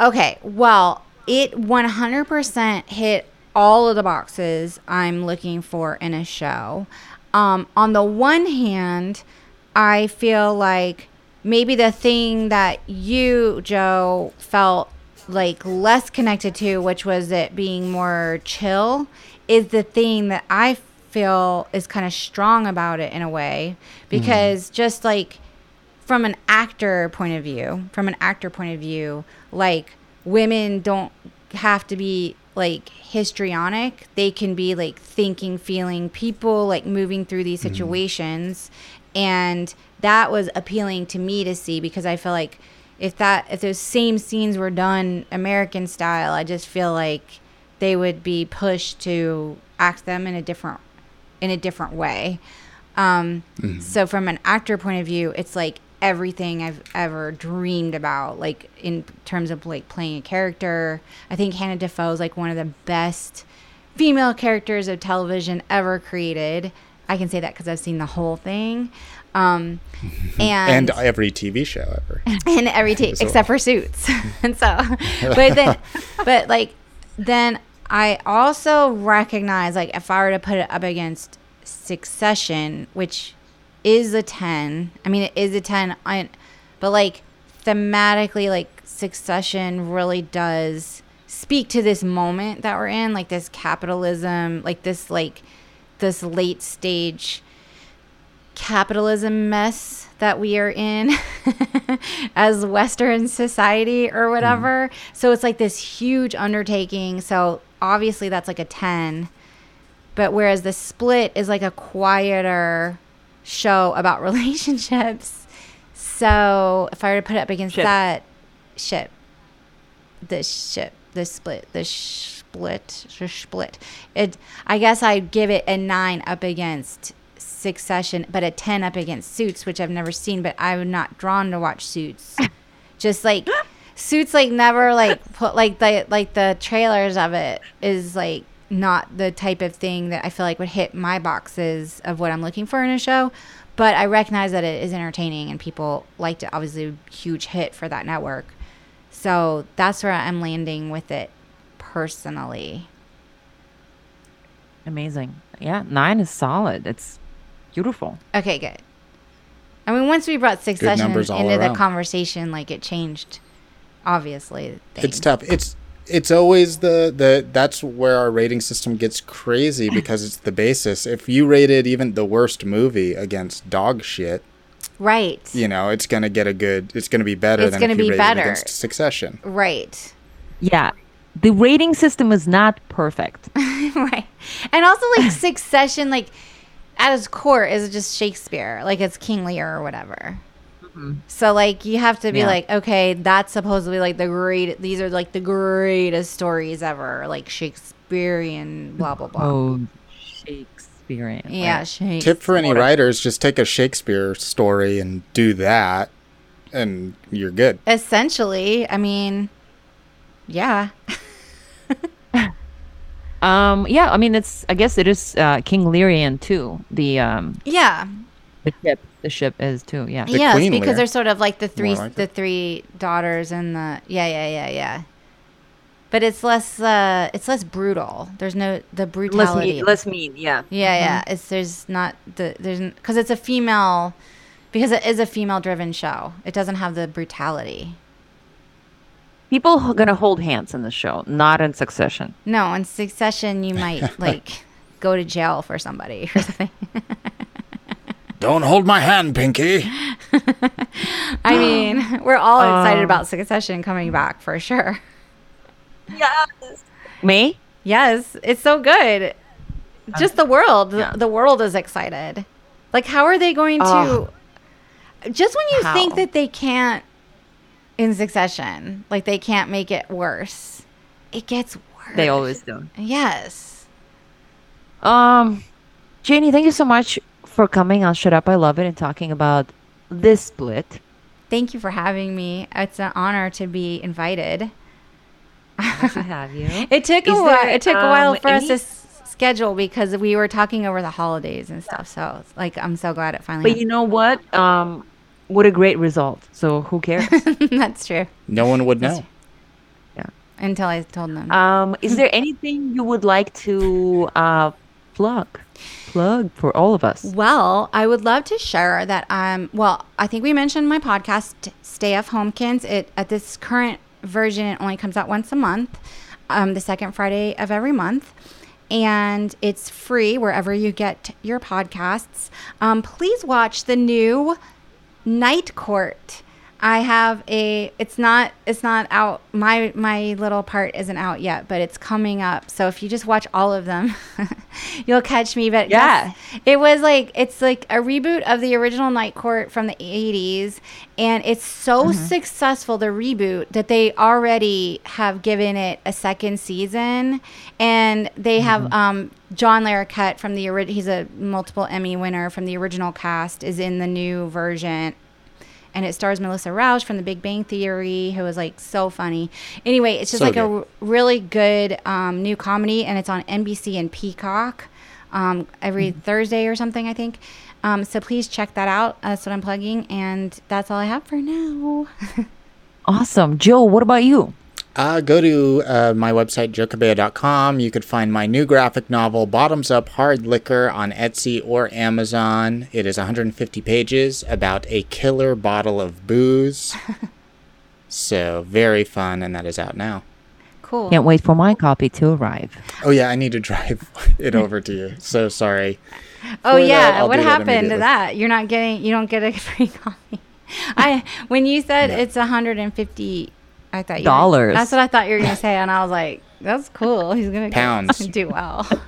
Okay. Well, it 100% hit all of the boxes I'm looking for in a show. Um, on the one hand, I feel like maybe the thing that you, Joe, felt like less connected to, which was it being more chill, is the thing that I feel is kind of strong about it in a way because just like from an actor point of view, from an actor point of view, like women don't have to be like histrionic. They can be like thinking, feeling people, like moving through these situations. And that was appealing to me to see because I feel like if that if those same scenes were done American style, I just feel like they would be pushed to act them in a different in a different way. Um, So from an actor point of view, it's like everything I've ever dreamed about, like in terms of like playing a character. I think Hannah Defoe is like one of the best female characters of television ever created. I can say that because I've seen the whole thing. Um, And every TV show ever. in every take So- except for suits and so but then but like then i also recognize like if i were to put it up against succession which is a 10 i mean it is a 10 I, but like thematically like succession really does speak to this moment that we're in like this capitalism like this like this late stage capitalism mess that we are in as Western society or mm-hmm. whatever. So it's like this huge undertaking. So obviously that's like a 10. But whereas the split is like a quieter show about relationships. So if I were to put it up against Ship. that ship, this ship, this split, this split, the split. It. I guess I'd give it a nine up against Succession, but a ten up against Suits, which I've never seen. But I'm not drawn to watch Suits. Just like Suits, like never like put like the like the trailers of it is like not the type of thing that I feel like would hit my boxes of what I'm looking for in a show. But I recognize that it is entertaining and people liked it. Obviously, a huge hit for that network. So that's where I'm landing with it personally. Amazing. Yeah, nine is solid. It's beautiful. Okay, good. I mean, once we brought Succession numbers all into the conversation, like it changed. Obviously, It's tough. It's it's always the the that's where our rating system gets crazy because it's the basis. If you rated even the worst movie against dog shit, right? you know it's gonna get a good. It's gonna be better It's than gonna if you be rated better. against Succession. Right. Yeah. The rating system is not perfect. right. And also, like Succession, like at its core, is just Shakespeare. Like it's King Lear or whatever. So like you have to be Yeah. like, okay, that's supposedly like the great. These are like the greatest stories ever, like Shakespearean, blah blah blah. Oh, Shakespearean. yeah, right. Shakespeare. Tip for any writers: just take a Shakespeare story and do that, and you're good. Essentially, I mean, yeah. Um. Yeah. I mean, it's. I guess it is uh, King Learian too. The um. Yeah. The ship, the ship is too. Yeah. The yes, Queen because Lear. they're sort of like the three like the it. three daughters and the yeah yeah yeah yeah. But it's less uh it's less brutal. There's no the Less brutality. mean. Less mean. Yeah. yeah yeah. It's there's not the there's because it's a female because it is a female driven show. It doesn't have the brutality. People are gonna hold hands in the show, not in Succession. No, in Succession you might like go to jail for somebody or something. Don't hold my hand, Pinky. I mean, we're all excited Um, about Succession coming back for sure. Yes. Me? Yes, it's so good. Just the world, the- yeah. the world is excited. Like, how are they going to? Just when you think that they can't in Succession, like they can't make it worse, it gets worse. They always do. Yes. Um, Janie, thank you so much for coming on Shut Up. I love it and talking about this split. Thank you for having me. It's an honor to be invited. to have you. It took Is a while. there, It took a while um, for us to s- schedule because we were talking over the holidays and stuff. So, like, I'm so glad it finally. But you know what? Um, what a great result. So who cares? That's true. No one would know. Yeah. Until I told them. um, is there anything you would like to uh, plug? Plug for all of us. Well, I would love to share that. Um, well, I think we mentioned my podcast, Stay F Homekins. It at this current version, it only comes out once a month, um, the second Friday of every month, and it's free wherever you get your podcasts. Um, please watch the new Night Court. I have a. It's not. It's not out. My my little part isn't out yet, but it's coming up. So if you just watch all of them, you'll catch me. But Yeah. it was like it's like a reboot of the original Night Court from the '80s, and it's so successful the reboot that they already have given it a second season, and they have um, John Larroquette from the original. He's a multiple Emmy winner from the original cast is in the new version and it stars Melissa Rauch from The Big Bang Theory, who is like so funny. Anyway, it's just So like a good. r- really good um, new comedy, and it's on NBC and Peacock um, every Thursday or something, I think. Um, so please check that out. That's what I'm plugging, and that's all I have for now. Awesome. Joe, what about you? Uh, go to uh, my website, joecabella.com. You could find my new graphic novel, Bottoms Up Hard Liquor, on Etsy or Amazon. It is 150 pages about a killer bottle of booze. so, very fun, and that is out now. cool. Can't wait for my copy to arrive. Oh, yeah, I need to drive it over to you. So sorry. Oh For yeah, I'll what do that happened to that? You're not getting. You don't get a free copy. I when you said it's 150, I thought you were- Dollars. That's what I thought you were gonna say, and I was like, that's cool. He's gonna get- Pounds. do well.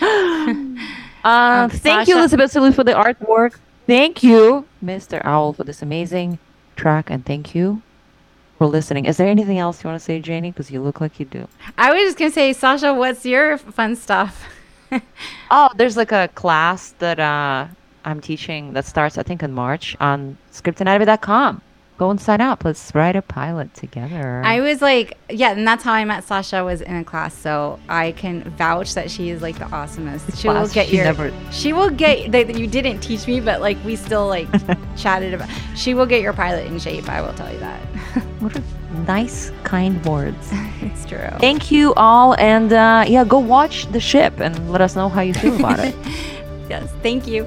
Uh, Um, thank you, Elizabeth Salute, for the artwork. Thank you, Mr. Owl, for this amazing track, and thank you for listening. Is there anything else you want to say, Janie? Because you look like you do. I was just gonna say, Sasha, what's your fun stuff? Oh, there's like a class that uh, I'm teaching that starts, I think, in March on scriptanatomy.com. Go and sign up. Let's write a pilot together. I was like, yeah, and that's how I met Sasha was in a class, so I can vouch that she is like the awesomest. She will get she your. never- She will get that you didn't teach me, but like we still like chatted about. She will get your pilot in shape. I will tell you that. what a nice, kind words. it's true. Thank you all, and uh, yeah, go watch the ship and let us know how you feel about it. Yes, thank you.